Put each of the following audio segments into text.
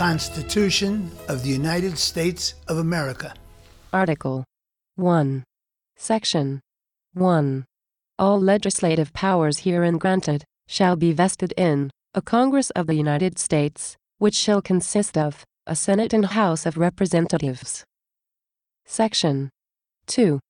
Constitution of the United States of America. Article 1. Section 1. All legislative powers herein granted shall be vested in a Congress of the United States, which shall consist of a Senate and House of Representatives. Section 2.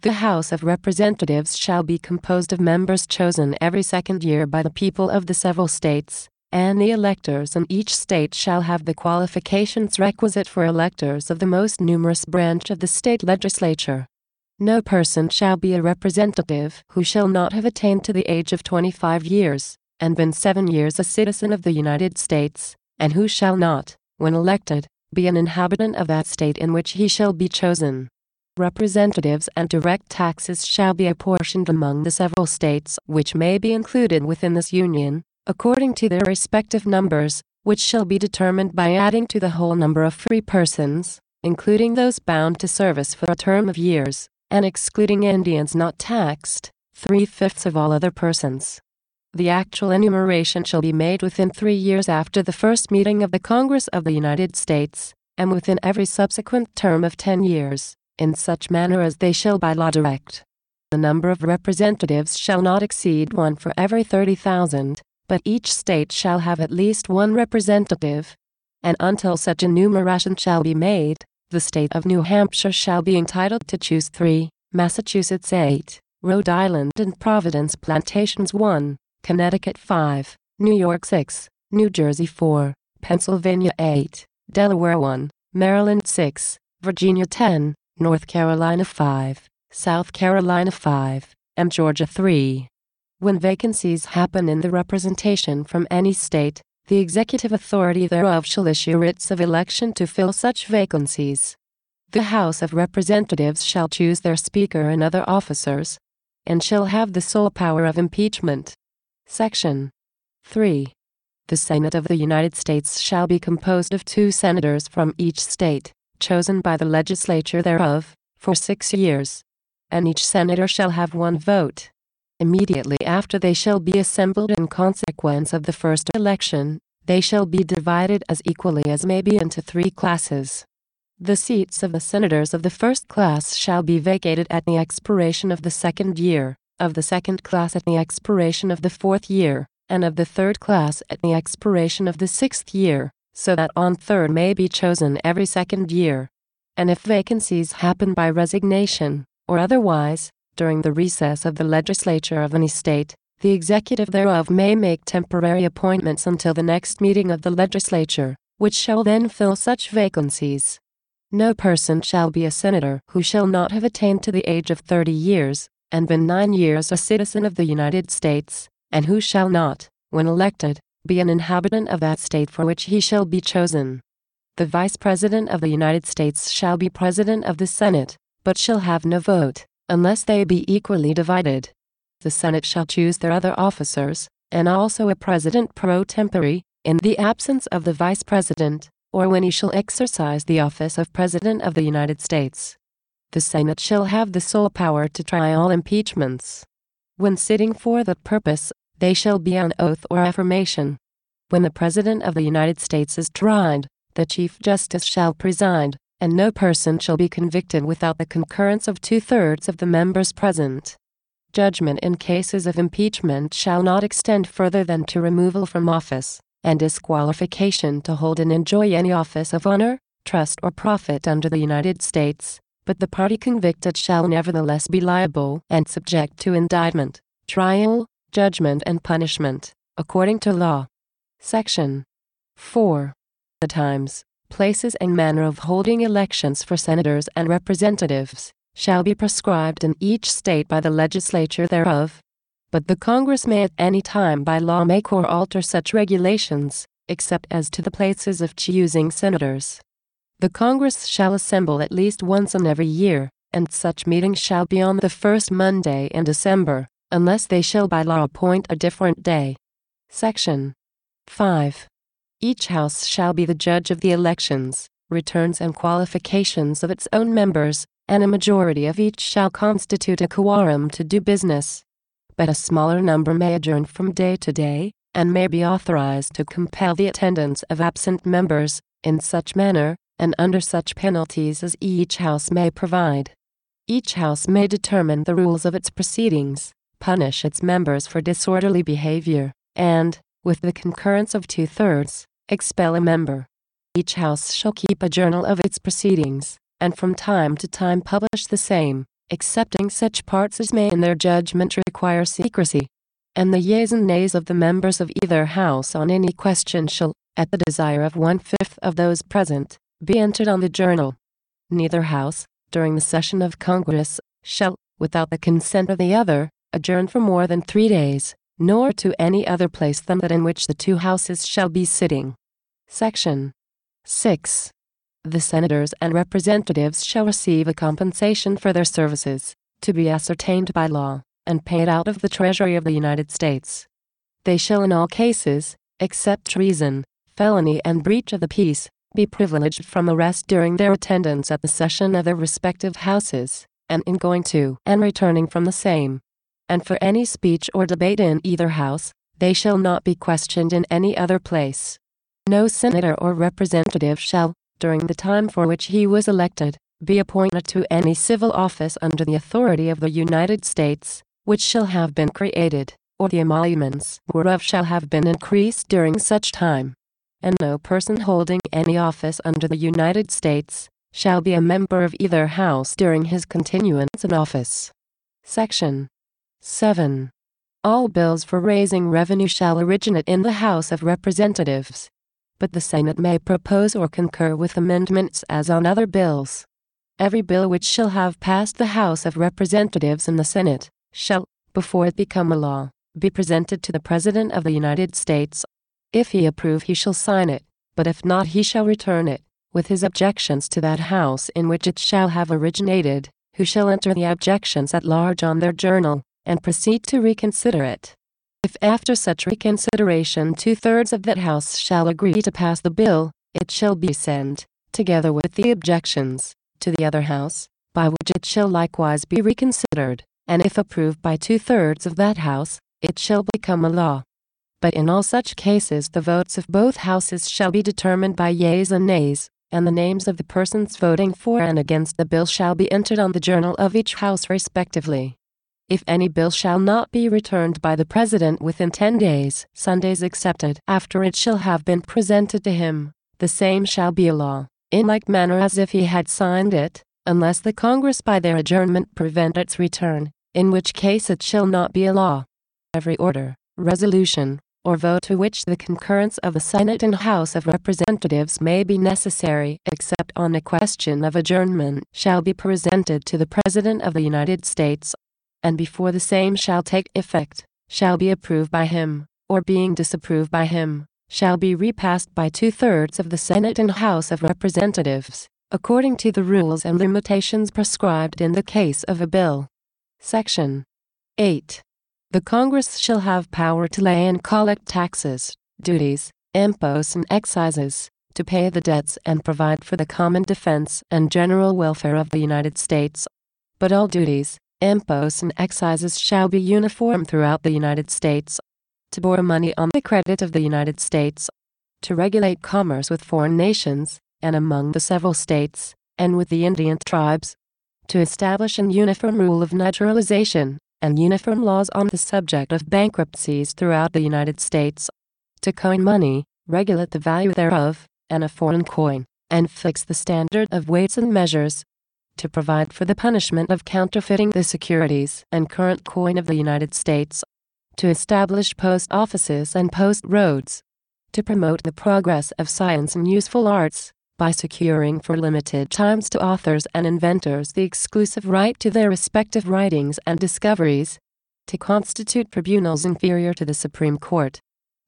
The House of Representatives shall be composed of members chosen every second year by the people of the several states, and the electors in each state shall have the qualifications requisite for electors of the most numerous branch of the state legislature. No person shall be a representative who shall not have attained to the age of 25 years, and been seven years a citizen of the United States, and who shall not, when elected, be an inhabitant of that state in which he shall be chosen. Representatives and direct taxes shall be apportioned among the several states which may be included within this Union, according to their respective numbers, which shall be determined by adding to the whole number of free persons, including those bound to service for a term of years, and excluding Indians not taxed, three fifths of all other persons. The actual enumeration shall be made within three years after the first meeting of the Congress of the United States, and within every subsequent term of ten years in such manner as they shall by law direct. The number of representatives shall not exceed one for every thirty thousand, but each state shall have at least one representative. And until such enumeration shall be made, the state of New Hampshire shall be entitled to choose three, Massachusetts eight, Rhode Island and Providence Plantations one, Connecticut five, New York six, New Jersey four, Pennsylvania eight, Delaware one, Maryland six, Virginia ten, North Carolina 5, South Carolina 5, and Georgia 3. When vacancies happen in the representation from any state, the executive authority thereof shall issue writs of election to fill such vacancies. The House of Representatives shall choose their Speaker and other officers, and shall have the sole power of impeachment. Section 3. The Senate of the United States shall be composed of two senators from each state chosen by the legislature thereof, for six years. And each senator shall have one vote. Immediately after they shall be assembled in consequence of the first election, they shall be divided as equally as may be into three classes. The seats of the senators of the first class shall be vacated at the expiration of the second year, of the second class at the expiration of the fourth year, and of the third class at the expiration of the sixth year so that on third may be chosen every second year. And if vacancies happen by resignation, or otherwise, during the recess of the legislature of any state, the executive thereof may make temporary appointments until the next meeting of the legislature, which shall then fill such vacancies. No person shall be a senator who shall not have attained to the age of thirty years, and been nine years a citizen of the United States, and who shall not, when elected, be an inhabitant of that state for which he shall be chosen. The Vice President of the United States shall be President of the Senate, but shall have no vote, unless they be equally divided. The Senate shall choose their other officers, and also a President pro tempore, in the absence of the Vice President, or when he shall exercise the office of President of the United States. The Senate shall have the sole power to try all impeachments. When sitting for that purpose, they shall be on oath or affirmation. When the President of the United States is tried, the Chief Justice shall preside, and no person shall be convicted without the concurrence of two thirds of the members present. Judgment in cases of impeachment shall not extend further than to removal from office, and disqualification to hold and enjoy any office of honor, trust, or profit under the United States, but the party convicted shall nevertheless be liable and subject to indictment, trial, judgment and punishment, according to law. Section 4. The times, places, and manner of holding elections for senators and representatives shall be prescribed in each state by the legislature thereof. But the Congress may at any time by law make or alter such regulations, except as to the places of choosing senators. The Congress shall assemble at least once in every year, and such meeting shall be on the first Monday in December, unless they shall by law appoint a different day. Section 5. Each House shall be the judge of the elections, returns, and qualifications of its own members, and a majority of each shall constitute a quorum to do business. But a smaller number may adjourn from day to day, and may be authorized to compel the attendance of absent members, in such manner, and under such penalties as each House may provide. Each House may determine the rules of its proceedings, punish its members for disorderly behavior, and, with the concurrence of two thirds, expel a member. Each House shall keep a journal of its proceedings, and from time to time publish the same, excepting such parts as may in their judgment require secrecy. And the yeas and nays of the members of either House on any question shall, at the desire of one fifth of those present, be entered on the journal. Neither House, during the session of Congress, shall, without the consent of the other, adjourn for more than three days, nor to any other place than that in which the two houses shall be sitting. Section 6. The senators and representatives shall receive a compensation for their services, to be ascertained by law, and paid out of the Treasury of the United States. They shall in all cases, except treason, felony, and breach of the peace, be privileged from arrest during their attendance at the session of their respective houses, and in going to and returning from the same. And for any speech or debate in either house, they shall not be questioned in any other place. No senator or representative shall, during the time for which he was elected, be appointed to any civil office under the authority of the United States, which shall have been created, or the emoluments whereof shall have been increased during such time and no person holding any office under the United States shall be a member of either house during his continuance in office. Section 7. All bills for raising revenue shall originate in the House of Representatives, but the Senate may propose or concur with amendments as on other bills. Every bill which shall have passed the House of Representatives and the Senate shall, before it become a law, be presented to the President of the United States if he approve, he shall sign it, but if not, he shall return it, with his objections to that house in which it shall have originated, who shall enter the objections at large on their journal, and proceed to reconsider it. If after such reconsideration two thirds of that house shall agree to pass the bill, it shall be sent, together with the objections, to the other house, by which it shall likewise be reconsidered, and if approved by two thirds of that house, it shall become a law but in all such cases the votes of both houses shall be determined by yeas and nays, and the names of the persons voting for and against the bill shall be entered on the journal of each house respectively. If any bill shall not be returned by the President within ten days, Sundays excepted, after it shall have been presented to him, the same shall be a law, in like manner as if he had signed it, unless the Congress by their adjournment prevent its return, in which case it shall not be a law. Every order, resolution, or vote to which the concurrence of the Senate and House of Representatives may be necessary, except on a question of adjournment, shall be presented to the President of the United States, and before the same shall take effect, shall be approved by him, or being disapproved by him, shall be repassed by two thirds of the Senate and House of Representatives, according to the rules and limitations prescribed in the case of a bill. Section 8. The Congress shall have power to lay and collect taxes, duties, imposts, and excises, to pay the debts and provide for the common defense and general welfare of the United States. But all duties, imposts, and excises shall be uniform throughout the United States. To borrow money on the credit of the United States, to regulate commerce with foreign nations, and among the several states, and with the Indian tribes, to establish an uniform rule of naturalization, and uniform laws on the subject of bankruptcies throughout the United States, to coin money, regulate the value thereof, and a foreign coin, and fix the standard of weights and measures, to provide for the punishment of counterfeiting the securities and current coin of the United States, to establish post offices and post roads, to promote the progress of science and useful arts, by securing for limited times to authors and inventors the exclusive right to their respective writings and discoveries, to constitute tribunals inferior to the Supreme Court,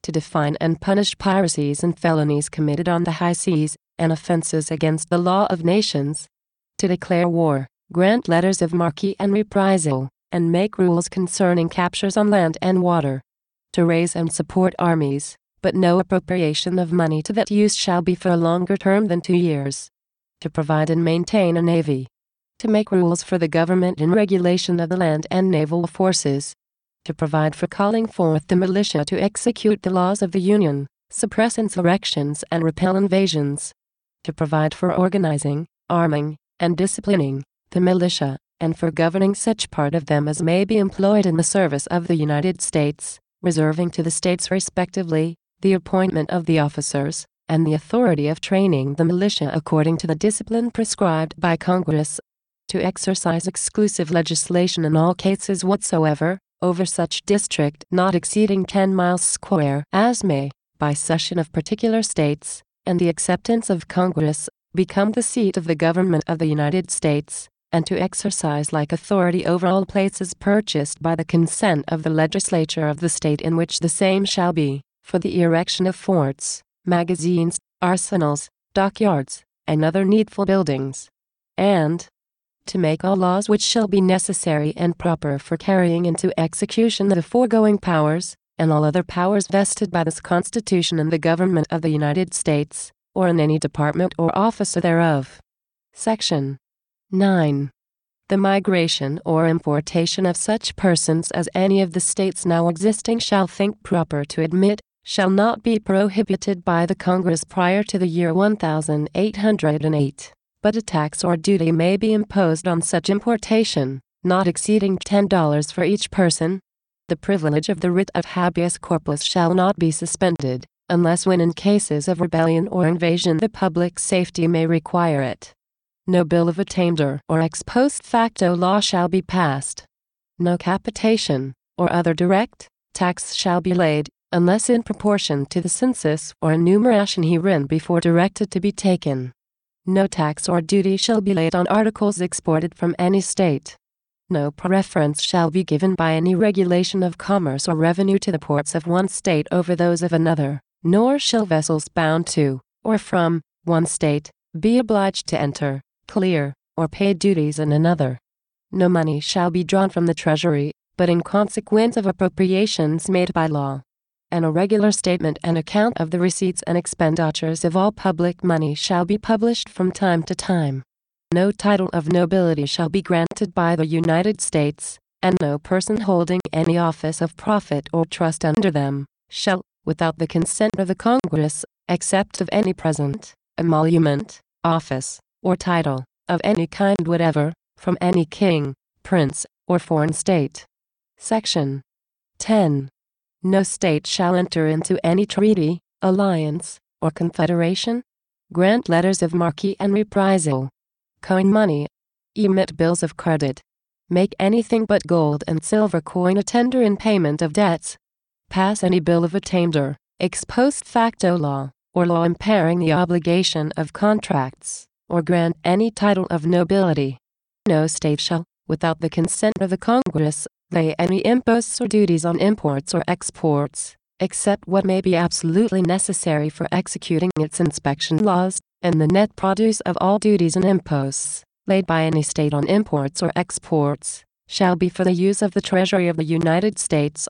to define and punish piracies and felonies committed on the high seas, and offenses against the law of nations, to declare war, grant letters of marque and reprisal, and make rules concerning captures on land and water, to raise and support armies, but no appropriation of money to that use shall be for a longer term than two years. To provide and maintain a navy. To make rules for the government and regulation of the land and naval forces. to provide for calling forth the militia to execute the laws of the Union, suppress insurrections and repel invasions, to provide for organizing, arming, and disciplining the militia, and for governing such part of them as may be employed in the service of the United States, reserving to the states respectively the appointment of the officers, and the authority of training the militia according to the discipline prescribed by Congress, to exercise exclusive legislation in all cases whatsoever, over such district not exceeding 10 miles square as may, by cession of particular states, and the acceptance of Congress, become the seat of the government of the United States, and to exercise like authority over all places purchased by the consent of the legislature of the state in which the same shall be, for the erection of forts, magazines, arsenals, dockyards, and other needful buildings, and to make all laws which shall be necessary and proper for carrying into execution the foregoing powers, and all other powers vested by this Constitution in the government of the United States, or in any department or officer thereof. Section 9. The migration or importation of such persons as any of the states now existing shall think proper to admit shall not be prohibited by the Congress prior to the year 1808, but a tax or duty may be imposed on such importation, not exceeding $10 for each person. The privilege of the writ of habeas corpus shall not be suspended, unless when in cases of rebellion or invasion the public safety may require it. No bill of attainder or ex post facto law shall be passed. No capitation, or other direct, tax shall be laid, unless in proportion to the census or enumeration herein before directed to be taken. No tax or duty shall be laid on articles exported from any state. No preference shall be given by any regulation of commerce or revenue to the ports of one state over those of another, nor shall vessels bound to, or from, one state, be obliged to enter, clear, or pay duties in another. No money shall be drawn from the Treasury, but in consequence of appropriations made by law and a regular statement and account of the receipts and expenditures of all public money shall be published from time to time. No title of nobility shall be granted by the United States, and no person holding any office of profit or trust under them, shall, without the consent of the Congress, except of any present, emolument, office, or title, of any kind whatever, from any king, prince, or foreign state. Section 10. No state shall enter into any treaty, alliance, or confederation, grant letters of marque and reprisal, coin money, emit bills of credit, make anything but gold and silver coin a tender in payment of debts, pass any bill of attainder, ex post facto law, or law impairing the obligation of contracts, or grant any title of nobility. No state shall, without the consent of the Congress, lay any imposts or duties on imports or exports, except what may be absolutely necessary for executing its inspection laws, and the net produce of all duties and imposts, laid by any state on imports or exports, shall be for the use of the Treasury of the United States,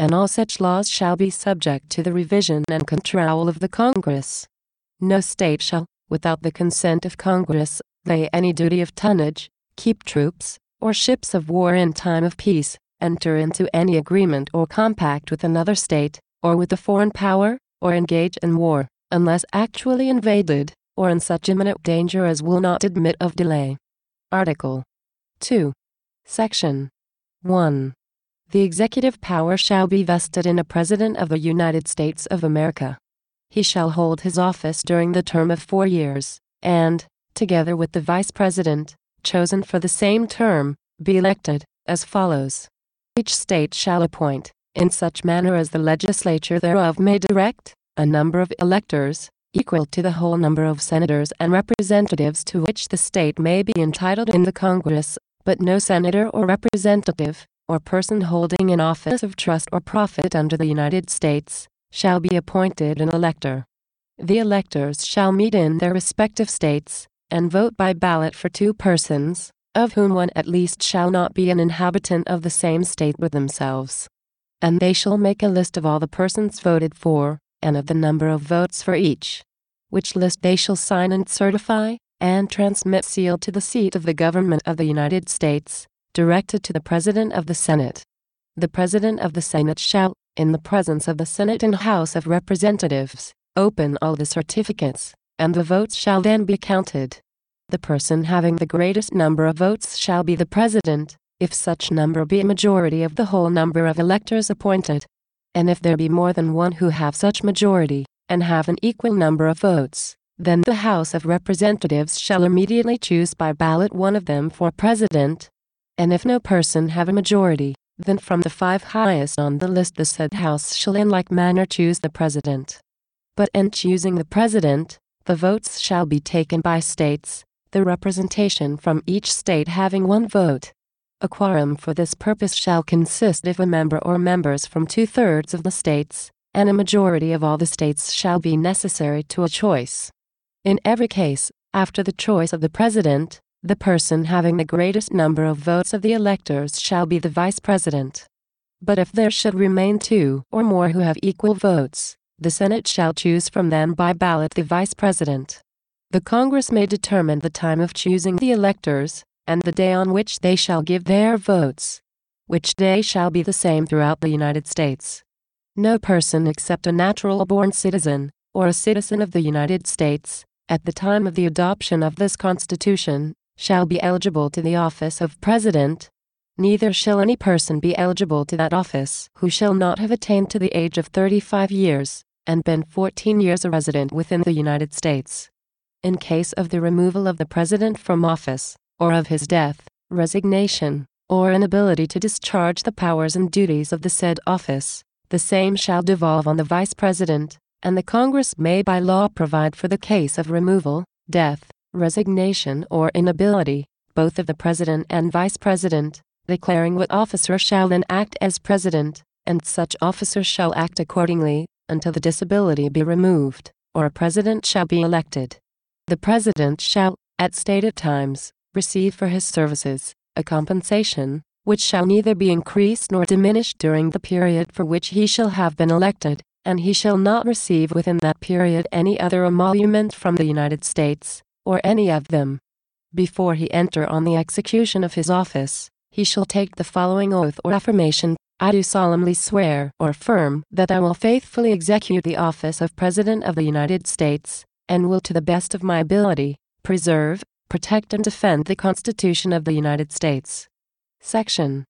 and all such laws shall be subject to the revision and control of the Congress. No state shall, without the consent of Congress, lay any duty of tonnage, keep troops, or ships of war in time of peace, enter into any agreement or compact with another state, or with a foreign power, or engage in war, unless actually invaded, or in such imminent danger as will not admit of delay. Article 2. Section 1. The executive power shall be vested in a President of the United States of America. He shall hold his office during the term of four years, and, together with the Vice President, chosen for the same term, be elected, as follows. Each state shall appoint, in such manner as the legislature thereof may direct, a number of electors, equal to the whole number of senators and representatives to which the state may be entitled in the Congress, but no senator or representative, or person holding an office of trust or profit under the United States, shall be appointed an elector. The electors shall meet in their respective states, and vote by ballot for two persons, of whom one at least shall not be an inhabitant of the same state with themselves. And they shall make a list of all the persons voted for, and of the number of votes for each, which list they shall sign and certify, and transmit sealed to the seat of the government of the United States, directed to the President of the Senate. The President of the Senate shall, in the presence of the Senate and House of Representatives, open all the certificates, and the votes shall then be counted. The person having the greatest number of votes shall be the President, if such number be a majority of the whole number of electors appointed. And if there be more than one who have such majority, and have an equal number of votes, then the House of Representatives shall immediately choose by ballot one of them for President. And if no person have a majority, then from the five highest on the list the said House shall in like manner choose the President. But in choosing the President, the votes shall be taken by states, the representation from each state having one vote. A quorum for this purpose shall consist of a member or members from two thirds of the states, and a majority of all the states shall be necessary to a choice. In every case, after the choice of the President, the person having the greatest number of votes of the electors shall be the Vice President. But if there should remain two or more who have equal votes, the Senate shall choose from them by ballot the Vice President. The Congress may determine the time of choosing the electors, and the day on which they shall give their votes, which day shall be the same throughout the United States. No person except a natural born citizen, or a citizen of the United States, at the time of the adoption of this Constitution, shall be eligible to the office of President. Neither shall any person be eligible to that office who shall not have attained to the age of 35 years, and been 14 years a resident within the United States. In case of the removal of the President from office, or of his death, resignation, or inability to discharge the powers and duties of the said office, the same shall devolve on the Vice President, and the Congress may by law provide for the case of removal, death, resignation, or inability, both of the President and Vice President, declaring what officer shall then act as President, and such officer shall act accordingly, until the disability be removed, or a President shall be elected. The President shall, at stated times, receive for his services a compensation, which shall neither be increased nor diminished during the period for which he shall have been elected, and he shall not receive within that period any other emolument from the United States, or any of them. Before he enter on the execution of his office, he shall take the following oath or affirmation I do solemnly swear or affirm that I will faithfully execute the office of President of the United States, and will to the best of my ability preserve, protect and defend the Constitution of the United States. Section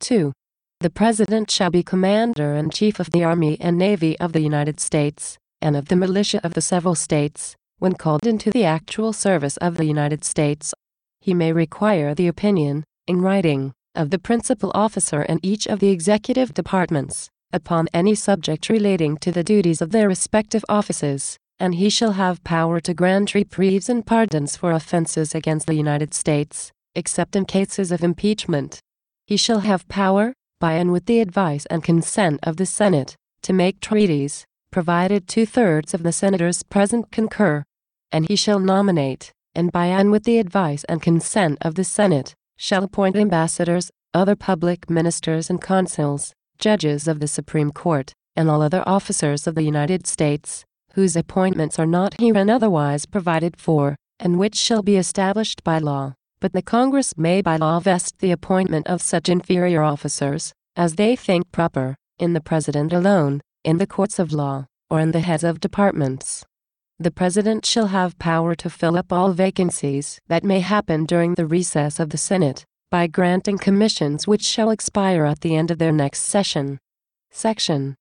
2. The President shall be Commander in Chief of the Army and Navy of the United States, and of the militia of the several states, when called into the actual service of the United States. He may require the opinion, in writing, of the principal officer in each of the executive departments, upon any subject relating to the duties of their respective offices, and he shall have power to grant reprieves and pardons for offenses against the United States, except in cases of impeachment. He shall have power, by and with the advice and consent of the Senate, to make treaties, provided two thirds of the senators present concur. And he shall nominate, and by and with the advice and consent of the Senate, shall appoint ambassadors, other public ministers and consuls, judges of the Supreme Court, and all other officers of the United States, whose appointments are not herein otherwise provided for, and which shall be established by law. But the Congress may by law vest the appointment of such inferior officers, as they think proper, in the President alone, in the courts of law, or in the heads of departments. The President shall have power to fill up all vacancies that may happen during the recess of the Senate, by granting commissions which shall expire at the end of their next session. Section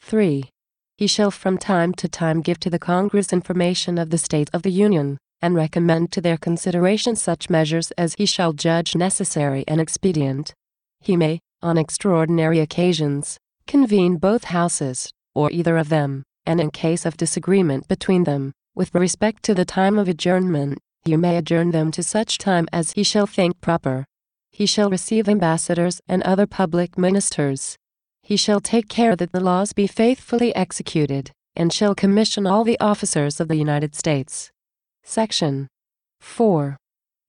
3. He shall from time to time give to the Congress information of the state of the Union, and recommend to their consideration such measures as he shall judge necessary and expedient. He may, on extraordinary occasions, convene both houses, or either of them, and in case of disagreement between them, with respect to the time of adjournment, he may adjourn them to such time as he shall think proper. He shall receive ambassadors and other public ministers, he shall take care that the laws be faithfully executed, and shall commission all the officers of the United States. Section 4.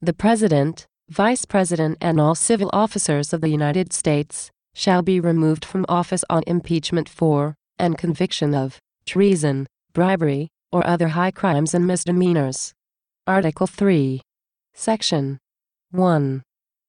The President, Vice President, and all civil officers of the United States shall be removed from office on impeachment for, and conviction of, treason, bribery, or other high crimes and misdemeanors. Article 3. Section 1.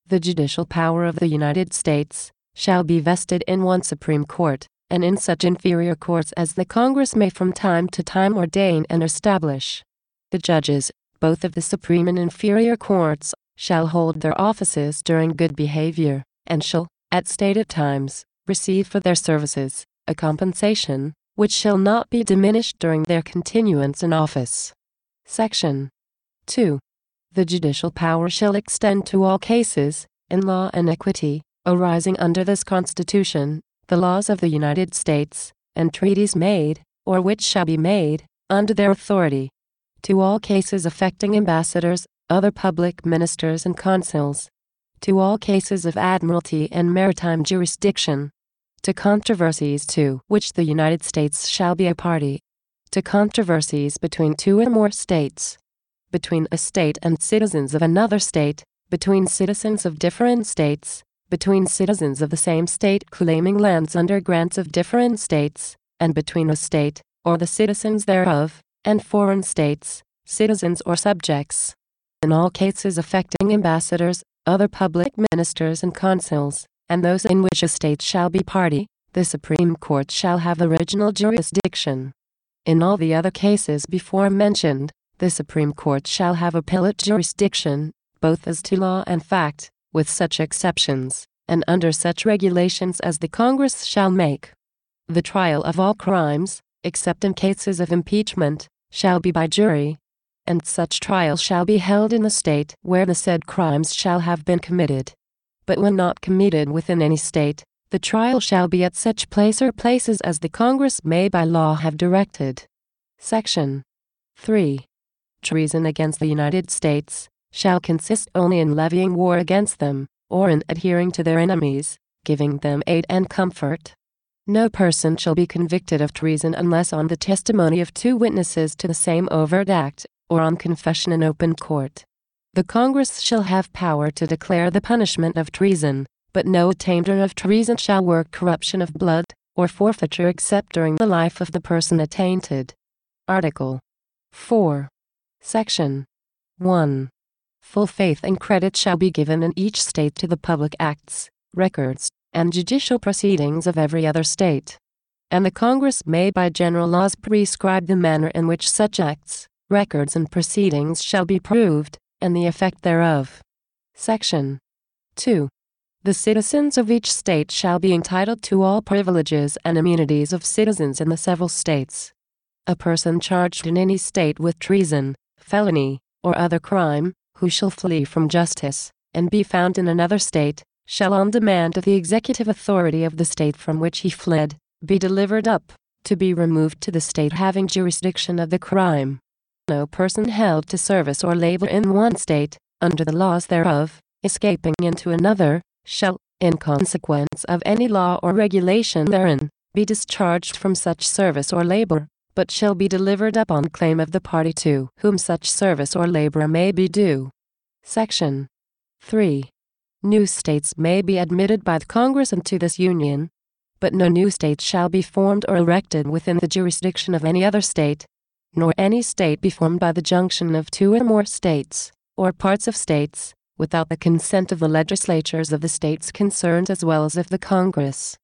The judicial power of the United States shall be vested in one Supreme Court, and in such inferior courts as the Congress may from time to time ordain and establish. The judges, both of the Supreme and inferior courts, shall hold their offices during good behavior, and shall, at stated times, receive for their services a compensation, which shall not be diminished during their continuance in office. Section 2. The judicial power shall extend to all cases, in law and equity, arising under this Constitution, the laws of the United States, and treaties made, or which shall be made, under their authority. To all cases affecting ambassadors, other public ministers, and consuls. To all cases of admiralty and maritime jurisdiction. To controversies to which the United States shall be a party. To controversies between two or more states. Between a state and citizens of another state. Between citizens of different states between citizens of the same state claiming lands under grants of different states, and between a state, or the citizens thereof, and foreign states, citizens or subjects. In all cases affecting ambassadors, other public ministers and consuls, and those in which a state shall be party, the Supreme Court shall have original jurisdiction. In all the other cases before mentioned, the Supreme Court shall have appellate jurisdiction, both as to law and fact, with such exceptions, and under such regulations as the Congress shall make. The trial of all crimes, except in cases of impeachment, shall be by jury, and such trial shall be held in the state where the said crimes shall have been committed. But when not committed within any state, the trial shall be at such place or places as the Congress may by law have directed. Section 3. Treason against the United States shall consist only in levying war against them, or in adhering to their enemies, giving them aid and comfort. No person shall be convicted of treason unless on the testimony of two witnesses to the same overt act, or on confession in open court. The Congress shall have power to declare the punishment of treason, but no attainder of treason shall work corruption of blood, or forfeiture except during the life of the person attainted. Article 4. Section 1. Full faith and credit shall be given in each state to the public acts, records, and judicial proceedings of every other state. And the Congress may by general laws prescribe the manner in which such acts, records, and proceedings shall be proved, and the effect thereof. Section 2. The citizens of each state shall be entitled to all privileges and immunities of citizens in the several states. A person charged in any state with treason, felony, or other crime, who shall flee from justice, and be found in another state, shall on demand of the executive authority of the state from which he fled, be delivered up, to be removed to the state having jurisdiction of the crime. No person held to service or labor in one state, under the laws thereof, escaping into another, shall, in consequence of any law or regulation therein, be discharged from such service or labor, but shall be delivered up on claim of the party to whom such service or labor may be due. Section 3. New states may be admitted by the Congress into this Union, but no new state shall be formed or erected within the jurisdiction of any other state, nor any state be formed by the junction of two or more states, or parts of states, without the consent of the legislatures of the states concerned as well as of the Congress.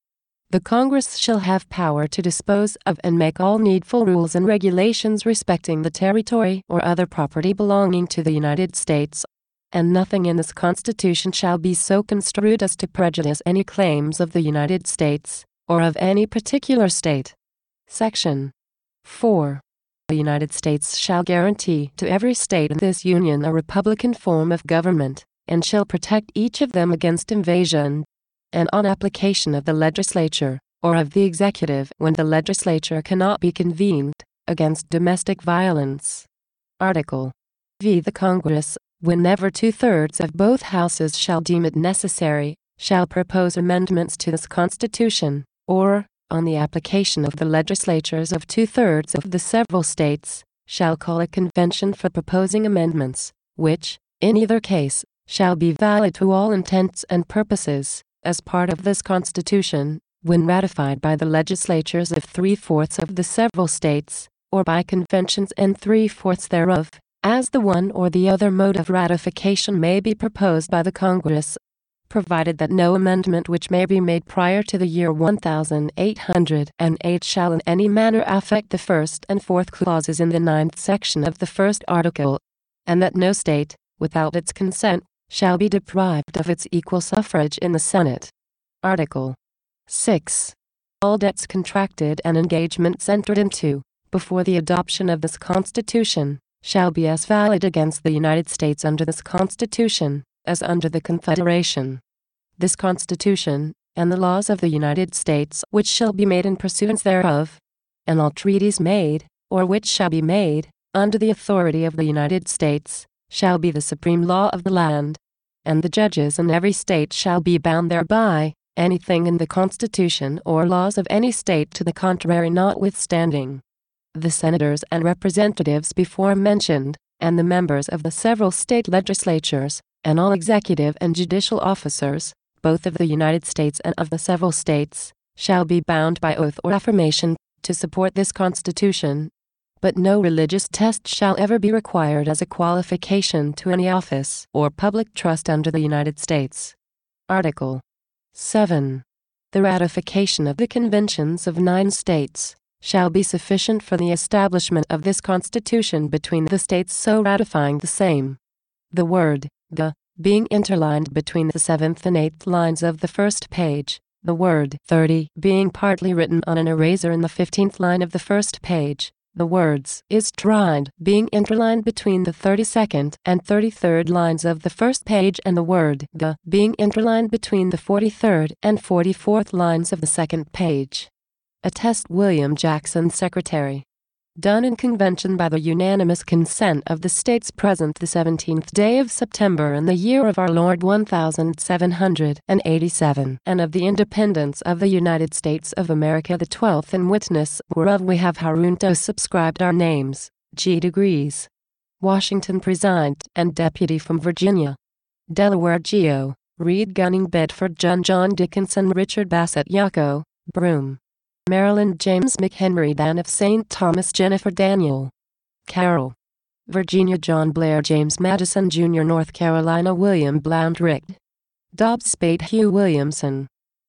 The Congress shall have power to dispose of and make all needful rules and regulations respecting the territory or other property belonging to the United States, and nothing in this Constitution shall be so construed as to prejudice any claims of the United States, or of any particular state. Section 4. The United States shall guarantee to every state in this Union a republican form of government, and shall protect each of them against invasion, and on application of the legislature, or of the executive when the legislature cannot be convened, against domestic violence. Article V. The Congress, whenever two thirds of both houses shall deem it necessary, shall propose amendments to this Constitution, or, on the application of the legislatures of two thirds of the several states, shall call a convention for proposing amendments, which, in either case, shall be valid to all intents and purposes, as part of this Constitution, when ratified by the legislatures of three fourths of the several states, or by conventions in three fourths thereof, as the one or the other mode of ratification may be proposed by the Congress. Provided that no amendment which may be made prior to the year 1808 shall in any manner affect the first and fourth clauses in the ninth section of the first article, and that no state, without its consent, shall be deprived of its equal suffrage in the Senate. Article 6. All debts contracted and engagements entered into, before the adoption of this Constitution, shall be as valid against the United States under this Constitution as under the Confederation. This Constitution, and the laws of the United States which shall be made in pursuance thereof, and all treaties made, or which shall be made, under the authority of the United States, shall be the supreme law of the land, and the judges in every state shall be bound thereby, anything in the Constitution or laws of any state to the contrary notwithstanding. The senators and representatives before mentioned, and the members of the several state legislatures, and all executive and judicial officers, both of the United States and of the several states, shall be bound by oath or affirmation to support this Constitution. But no religious test shall ever be required as a qualification to any office or public trust under the United States. Article 7. The ratification of the conventions of nine states shall be sufficient for the establishment of this Constitution between the states so ratifying the same. The word the, being interlined between the seventh and eighth lines of the first page, the word 30 being partly written on an eraser in the fifteenth line of the first page, the words is tried being interlined between the 32nd and 33rd lines of the first page and the word the being interlined between the 43rd and 44th lines of the second page. Attest William Jackson, Secretary done in convention by the unanimous consent of the states present the 17th day of September in the year of our Lord 1787, and of the independence of the United States of America the 12th in witness whereof we have herunto subscribed our names, G. degrees. Washington President and Deputy from Virginia. Delaware Geo. Read Gunning Bedford John John Dickinson Richard Bassett Yucko, Broom. Maryland James McHenry Dan of St. Thomas Jenifer Daniel. Carroll. Virginia John Blair James Madison Jr. North Carolina William Blount Rick. Dobbs Spaight Hugh Williamson.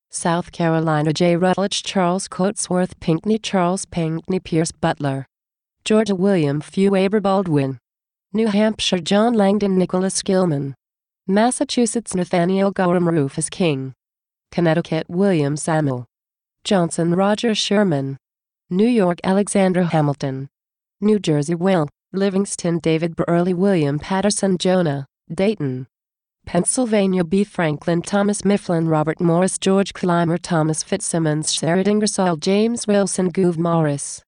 South Carolina J. Rutledge Charles Cotesworth Pinckney Charles Pinckney Pierce Butler. Georgia William Few Aber Baldwin. New Hampshire John Langdon Nicholas Gilman. Massachusetts Nathaniel Gorham Rufus King. Connecticut William Samuel. Johnson Roger Sherman. New York Alexander Hamilton. New Jersey Will, Livingston David Brearley William Paterson Jonah, Dayton. Pennsylvania B. Franklin Thomas Mifflin Robert Morris George Clymer Thomas FitzSimons Sheridan Ingersoll James Wilson Gouverneur Morris.